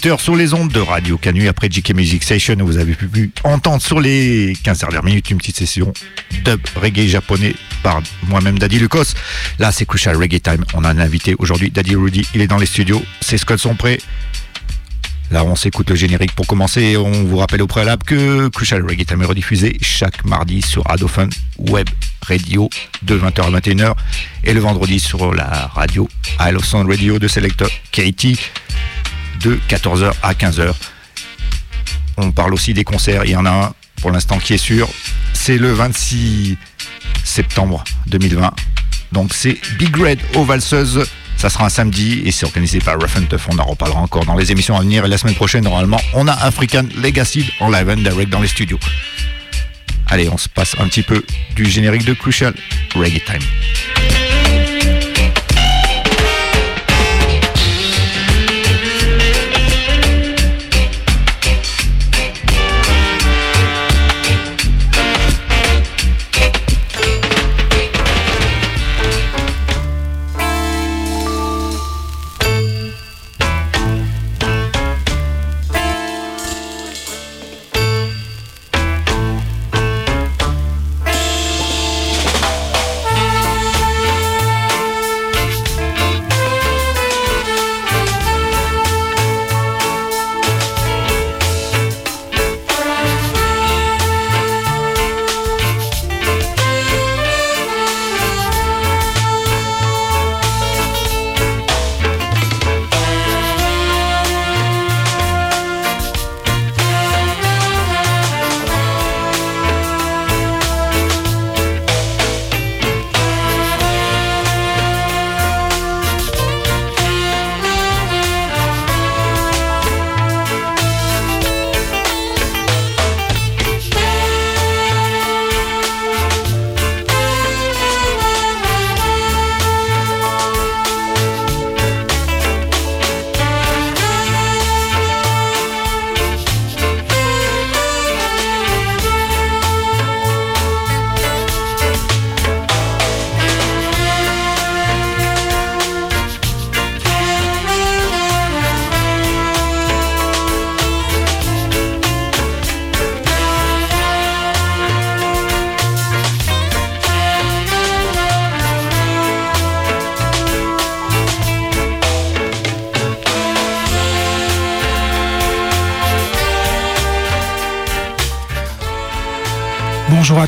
18h sur les ondes de Radio Canu après JK Music Station vous avez pu entendre sur les 15 dernières minutes une petite session dub reggae japonais par moi-même Daddy Lucas. Là c'est Crucial Reggae Time. On a un invité aujourd'hui, Daddy Rudy, il est dans les studios. Ses scuds sont prêts. Là, on s'écoute le générique pour commencer. On vous rappelle au préalable que Crucial Reggae Time est rediffusé chaque mardi sur Radofun Web Radio de 20h à 21h et le vendredi sur la radio I Love Sound Radio de Selector Katie de 14h à 15h. On parle aussi des concerts. Il y en a un pour l'instant qui est sûr. C'est le 26 septembre 2020. Donc c'est Big Red aux valseuses ça sera un samedi et c'est organisé par Rough and Tough. On en reparlera encore dans les émissions à venir. Et la semaine prochaine, normalement, on a African Legacy en live and direct dans les studios. Allez, on se passe un petit peu du générique de Crucial Reggae Time.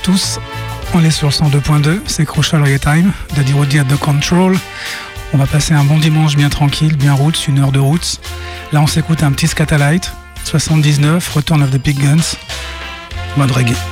Tous, on est sur le 102.2, c'est Crucial Time, Daddy Roddy at the Control. On va passer un bon dimanche bien tranquille, bien route, une heure de route. Là on s'écoute un petit Scatalight, 79, Return of the Big Guns, mode reggae.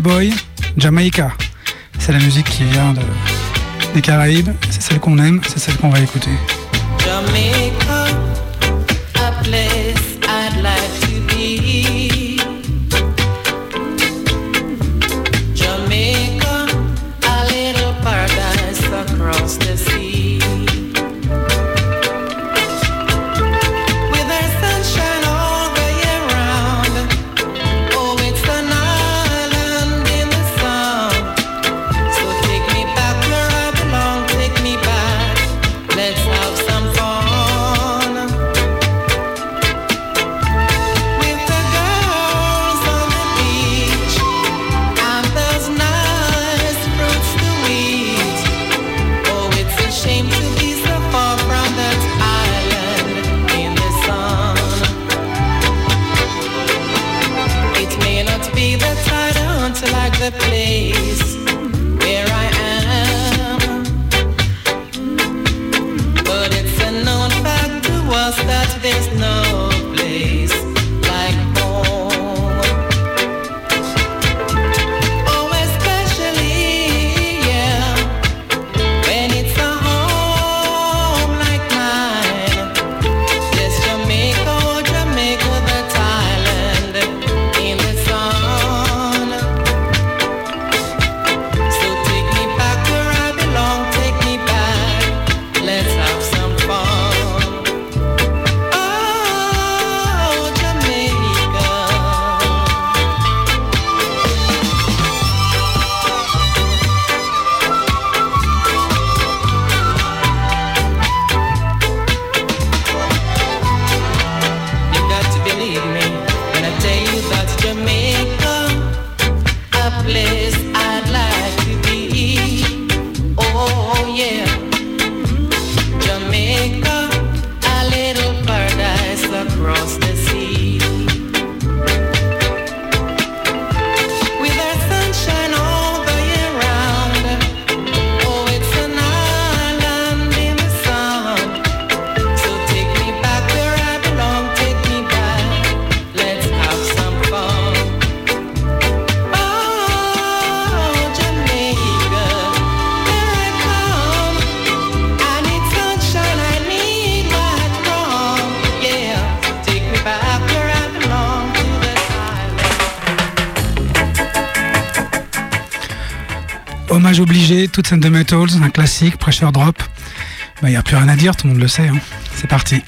Boy, Jamaica. C'est la musique qui vient des Caraïbes, c'est celle qu'on aime, c'est celle qu'on va écouter. Toots and the Metals, un classique, Pressure Drop. Bah, Il n'y a plus rien à dire, tout le monde le sait. Hein. C'est parti.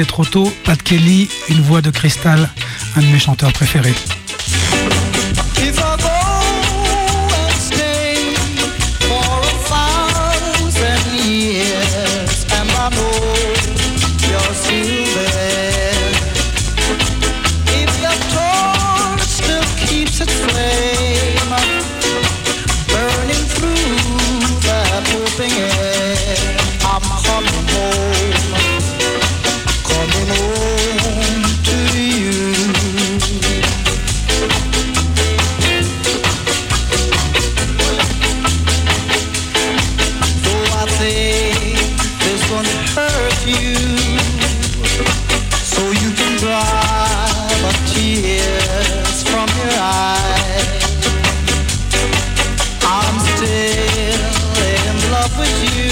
trop tôt, Pat Kelly, une voix de cristal, un de mes chanteurs préférés. with you.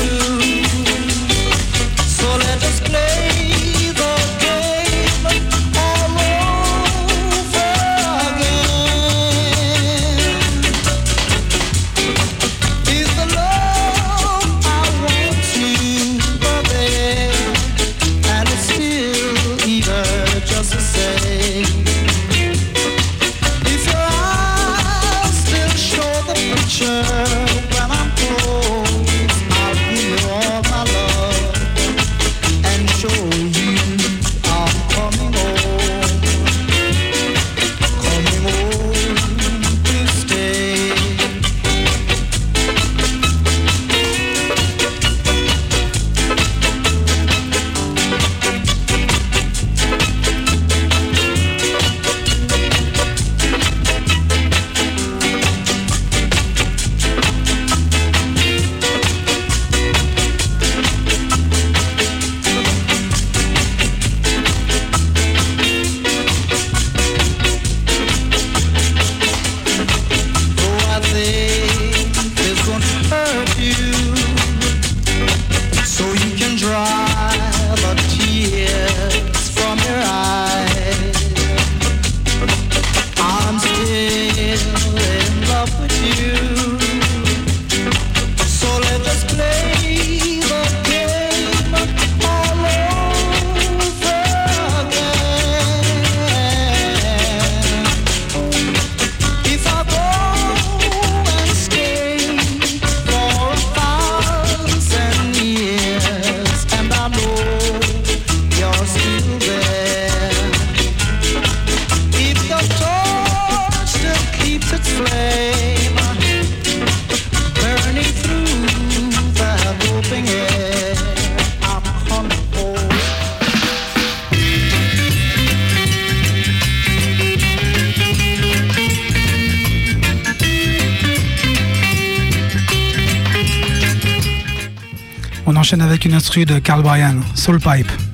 On enchaîne avec une instru de Carl Bryan, Soul Pipe.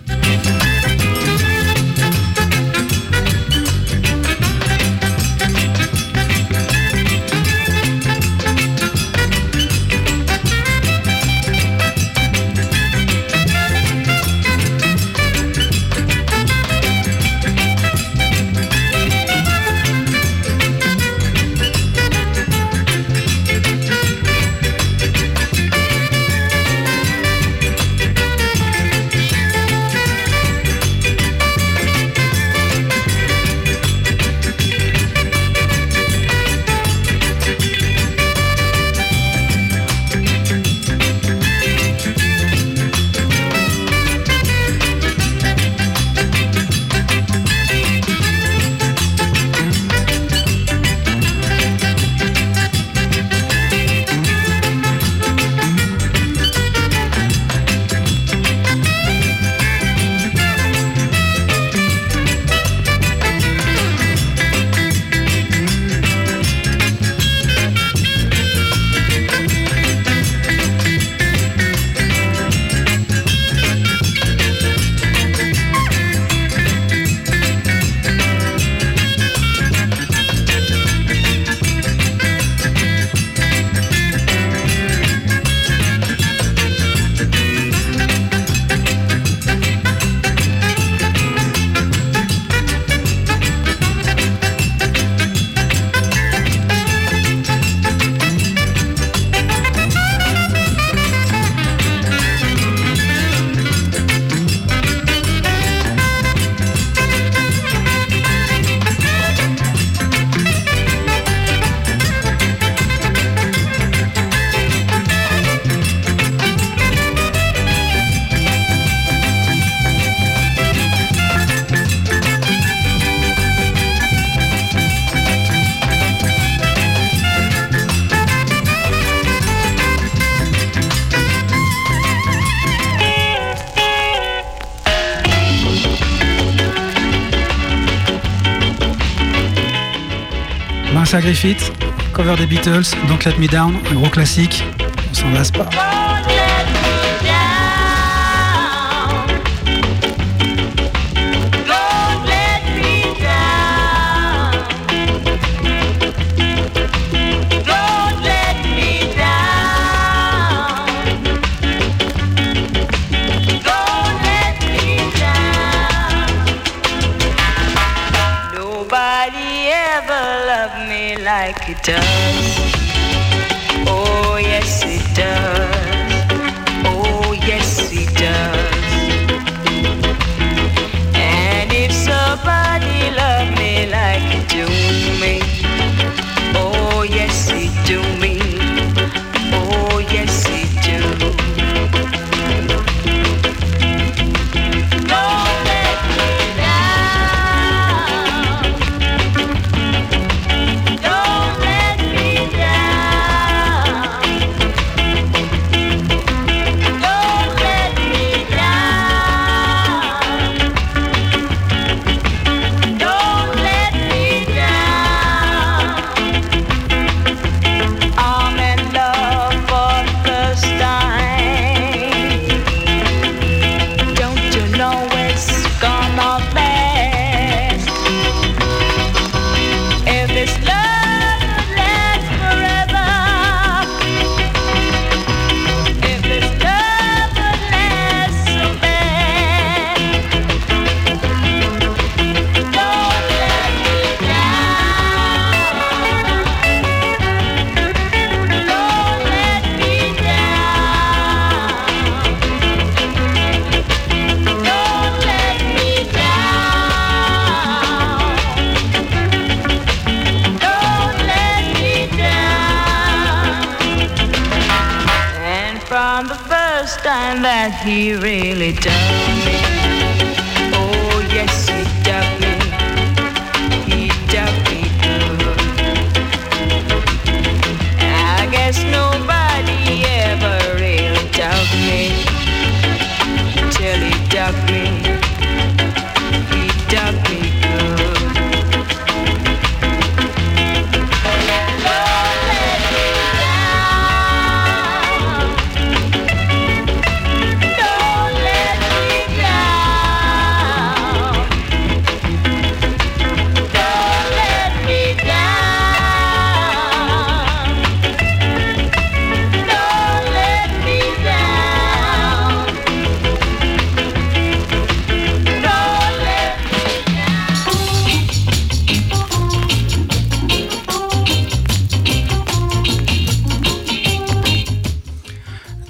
Griffith, cover des Beatles, Don't Let Me Down, gros classique, on s'en lasse pas.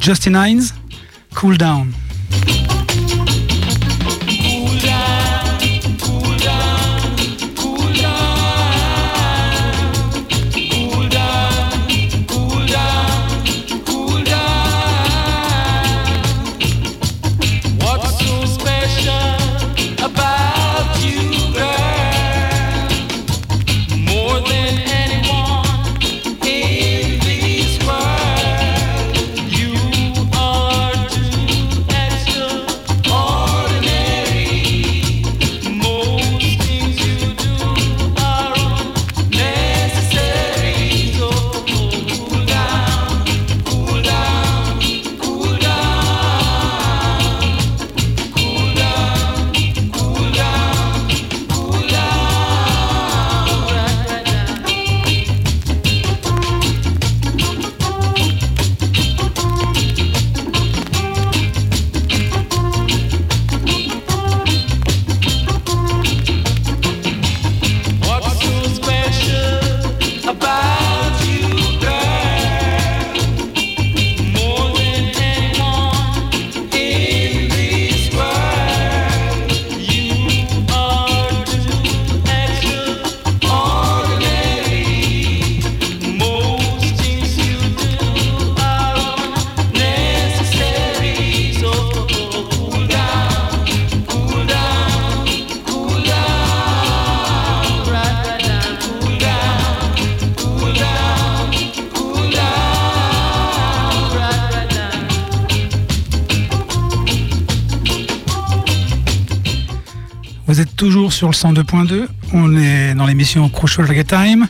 Justin Hines, Cool Down. vous êtes toujours sur le 102.2. On est dans l'émission Crucial Reggae Time.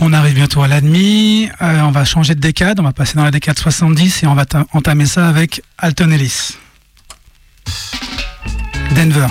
On arrive bientôt à la demi. Euh, on va changer de décade. On va passer dans la décade 70 et on va entamer ça avec Alton Ellis. Denver.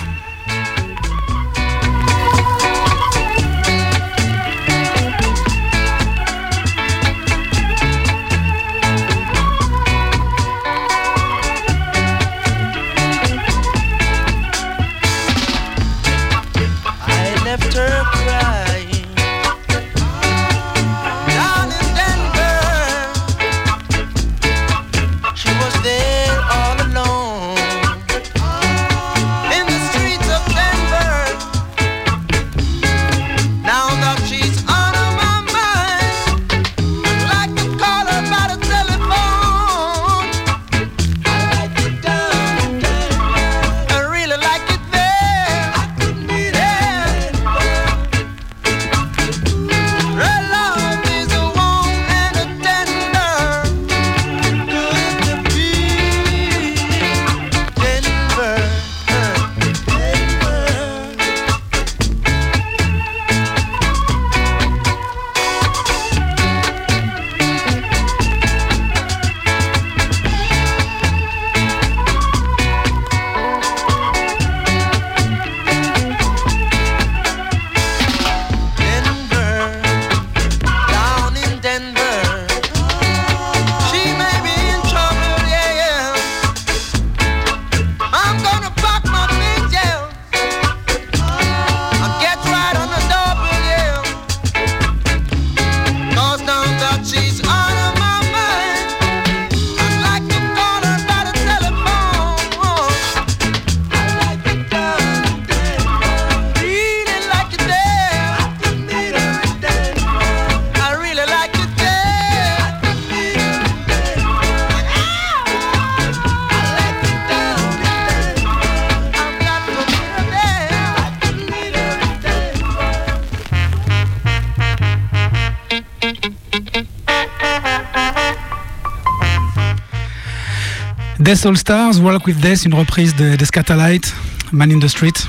Yes All Stars, Walk With Death, une reprise des de Scatalite, Man in the Street.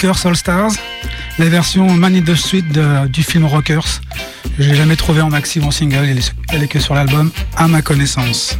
Rockers All Stars, la version Man de- du film Rockers. Je l'ai jamais trouvé en maxi en single, elle est que sur l'album, à ma connaissance.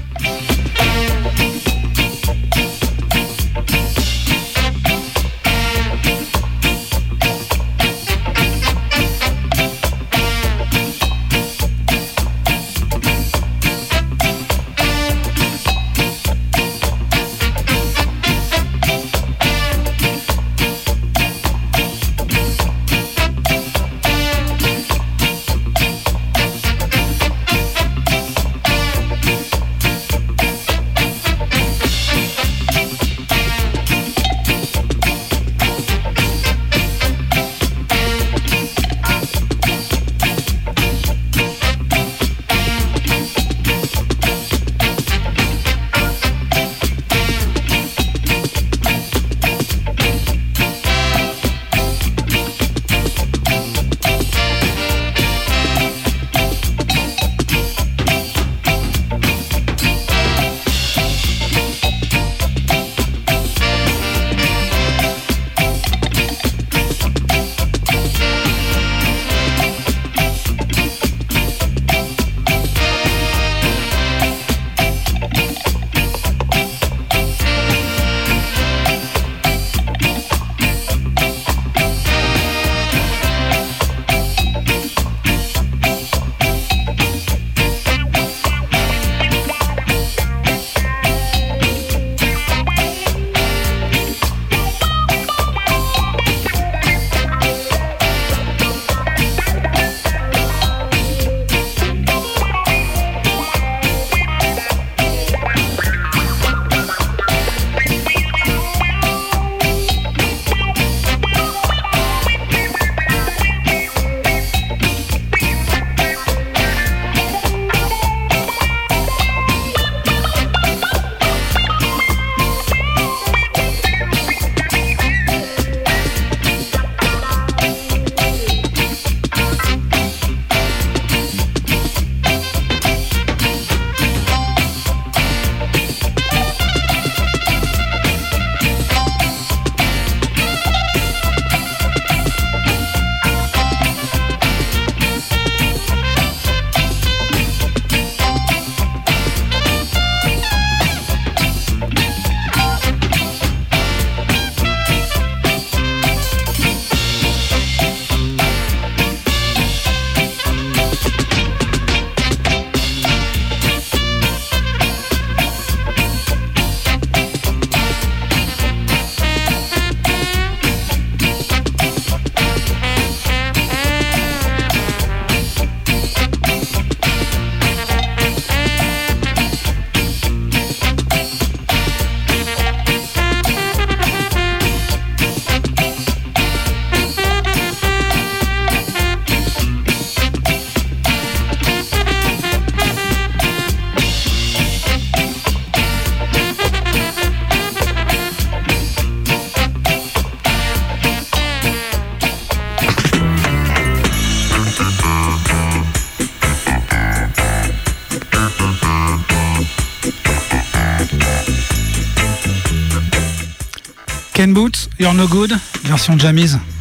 Ken Boots, You're No Good, version Jamise.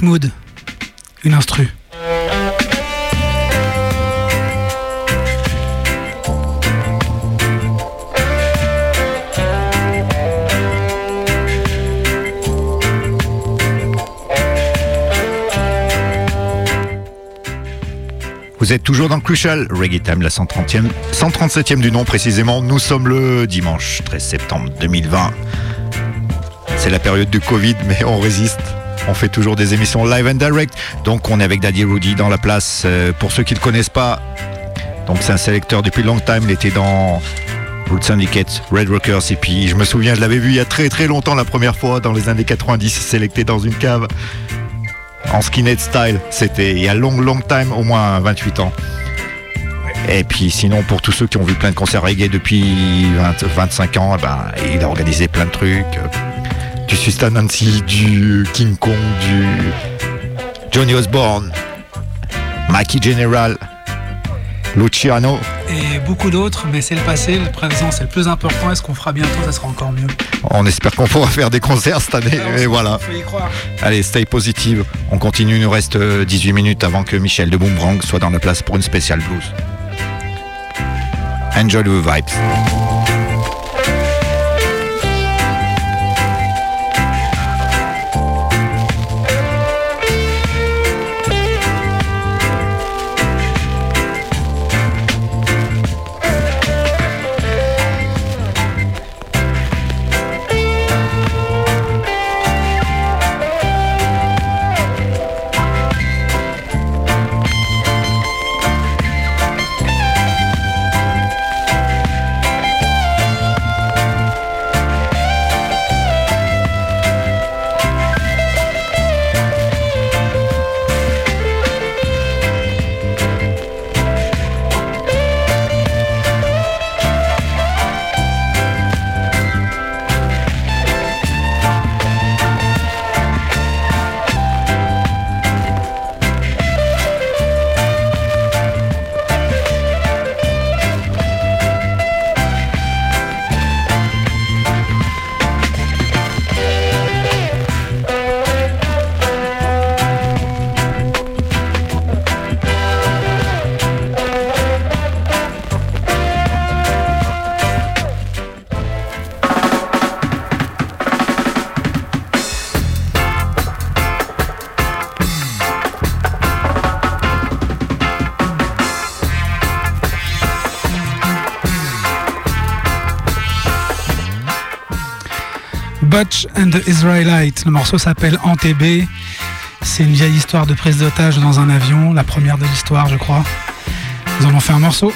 Mood. Une instru. Vous êtes toujours dans Crucial Reggae Time, la 130e, 137e du nom précisément. Nous sommes le dimanche 13 septembre 2020. C'est la période du Covid, mais on résiste. On fait toujours des émissions live and direct. Donc on est avec Daddy Rudy dans la place. Euh, pour ceux qui ne le connaissent pas, donc c'est un sélecteur depuis long time. Il était dans Root Syndicate, Red Rockers. Et puis je me souviens, je l'avais vu il y a très très longtemps la première fois, dans les années 90, sélecté dans une cave en skinhead style. C'était il y a long, long time, au moins 28 ans. Et puis sinon, pour tous ceux qui ont vu plein de concerts reggae depuis 20 25 ans, eh ben, il a organisé plein de trucs. Euh, Du Sustan Nancy, du King Kong, du Johnny Osborne, Mikey General, Luciano. Et beaucoup d'autres, mais c'est le passé, le présent c'est le plus important. Et ce qu'on fera bientôt, ça sera encore mieux. On espère qu'on pourra faire des concerts cette année. Et voilà. Faut y croire. Allez, stay positive. On continue, il nous reste euh, 18 minutes avant que Michel de Boomerang soit dans la place pour une spéciale blues. Enjoy the vibes. And the Israelite. Le morceau s'appelle Antébé. C'est une vieille histoire de prise d'otage dans un avion, la première de l'histoire, je crois. En ont fait un morceau.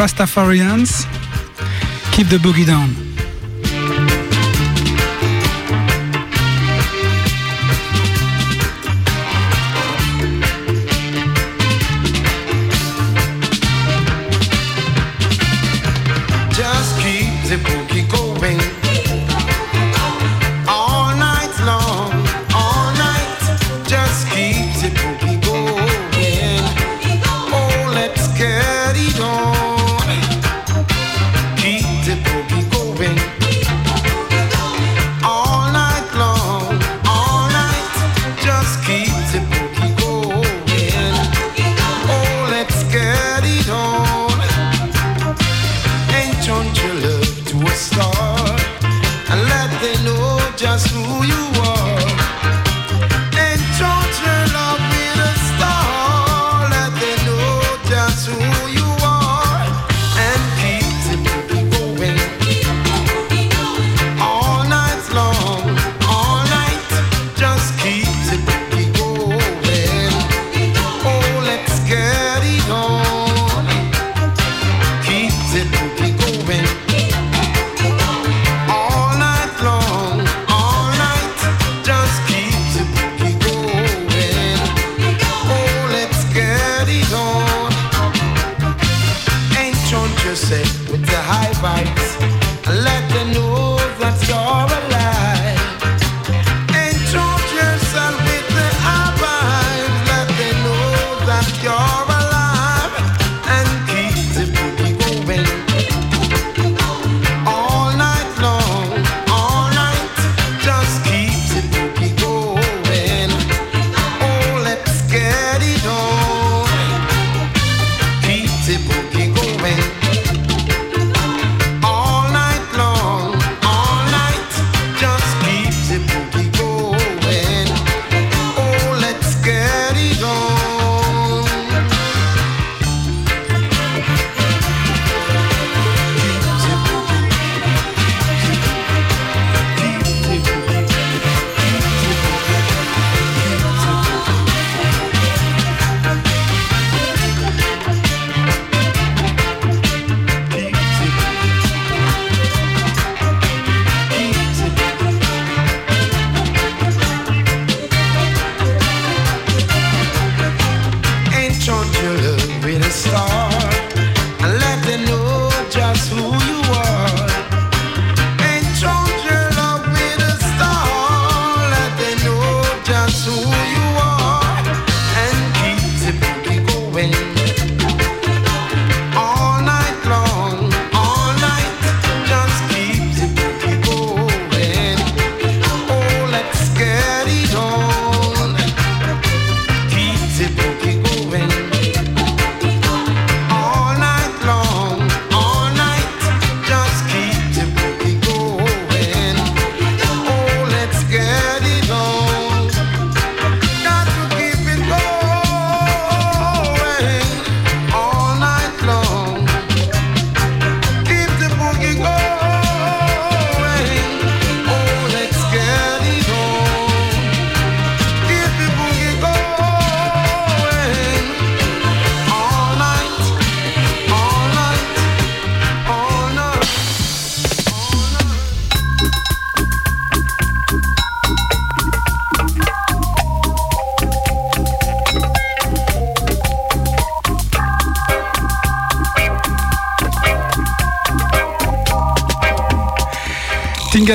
Rastafarians. Keep the boogie down.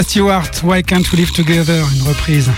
Stewart, Why Can't We Live Together, une reprise.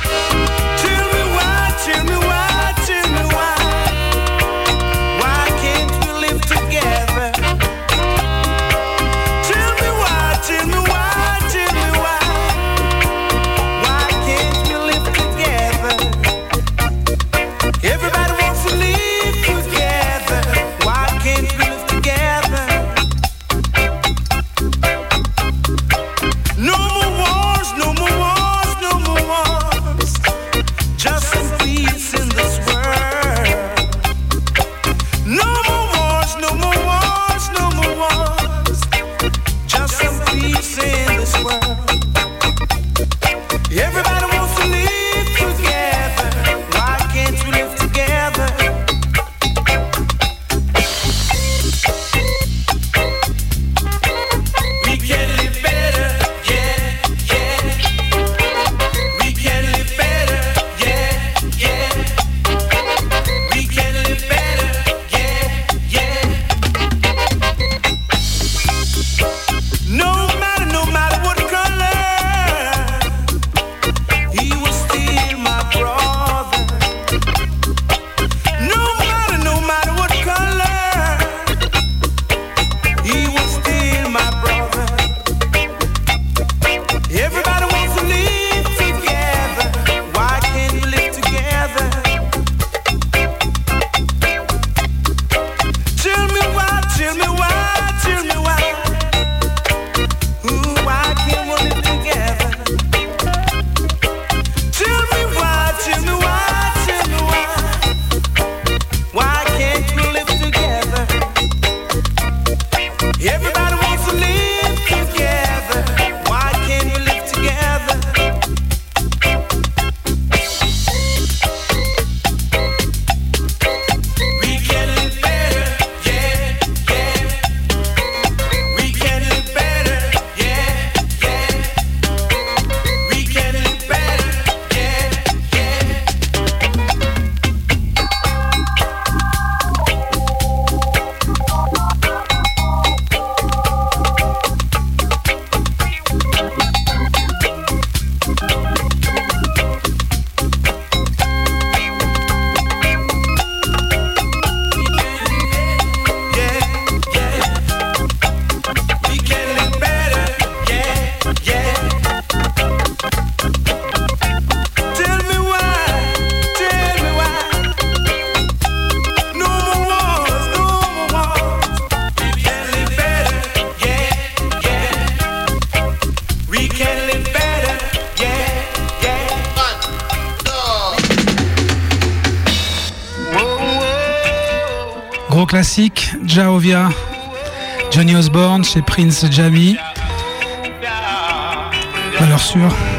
chez Prince Jamie. Valeur sûre.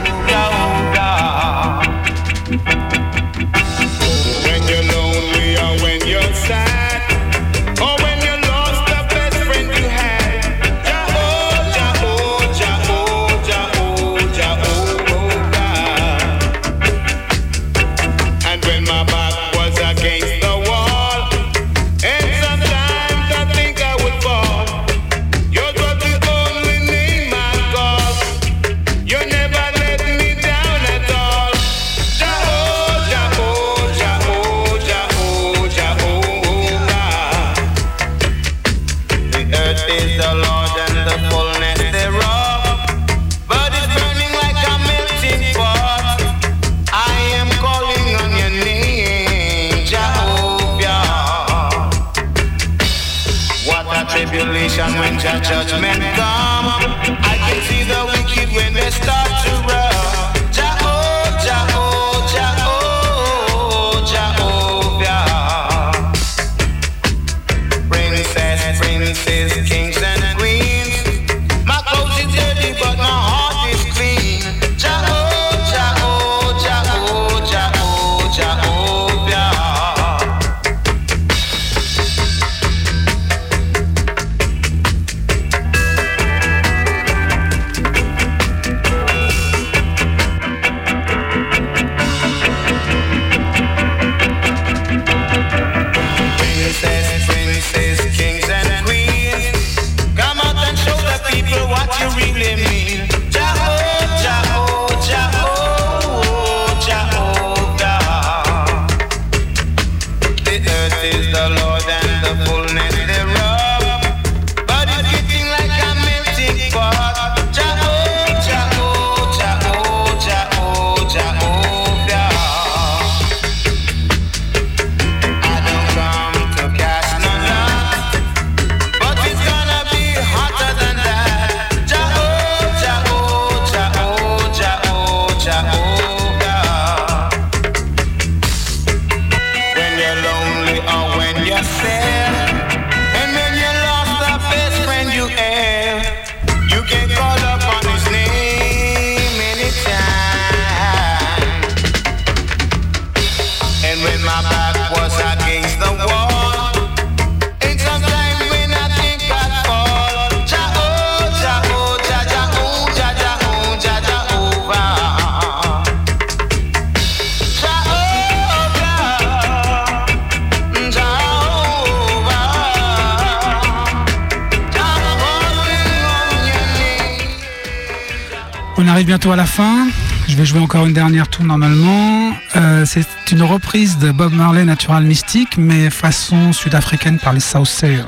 bientôt à la fin. Je vais jouer encore une dernière tour normalement. Euh, c'est une reprise de Bob Marley Natural Mystique, mais façon sud-africaine par les South Sayers.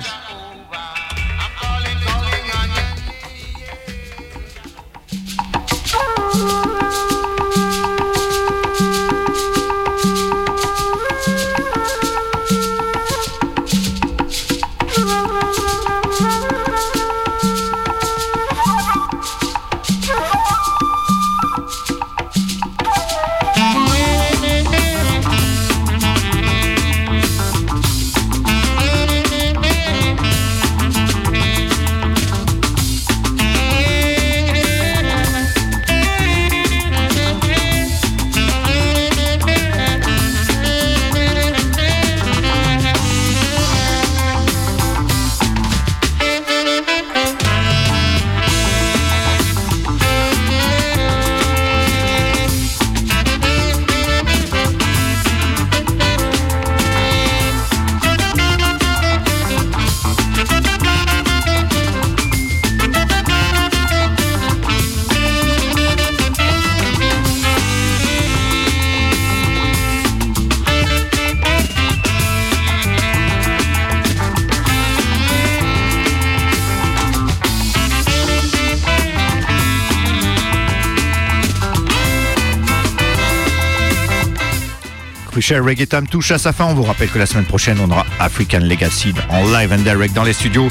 Africa Reggaetam touche à sa fin. On vous rappelle que la semaine prochaine, on aura African Legacy en live and direct dans les studios.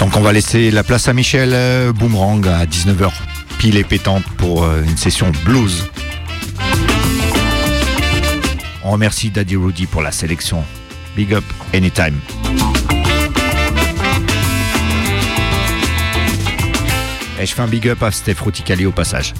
Donc on va laisser la place à Michel euh, Boomerang à 19h pile et pétante pour euh, une session blues. On remercie Daddy Rudy pour la sélection. Big up anytime. Et je fais un big up à Steph Ruticali au passage.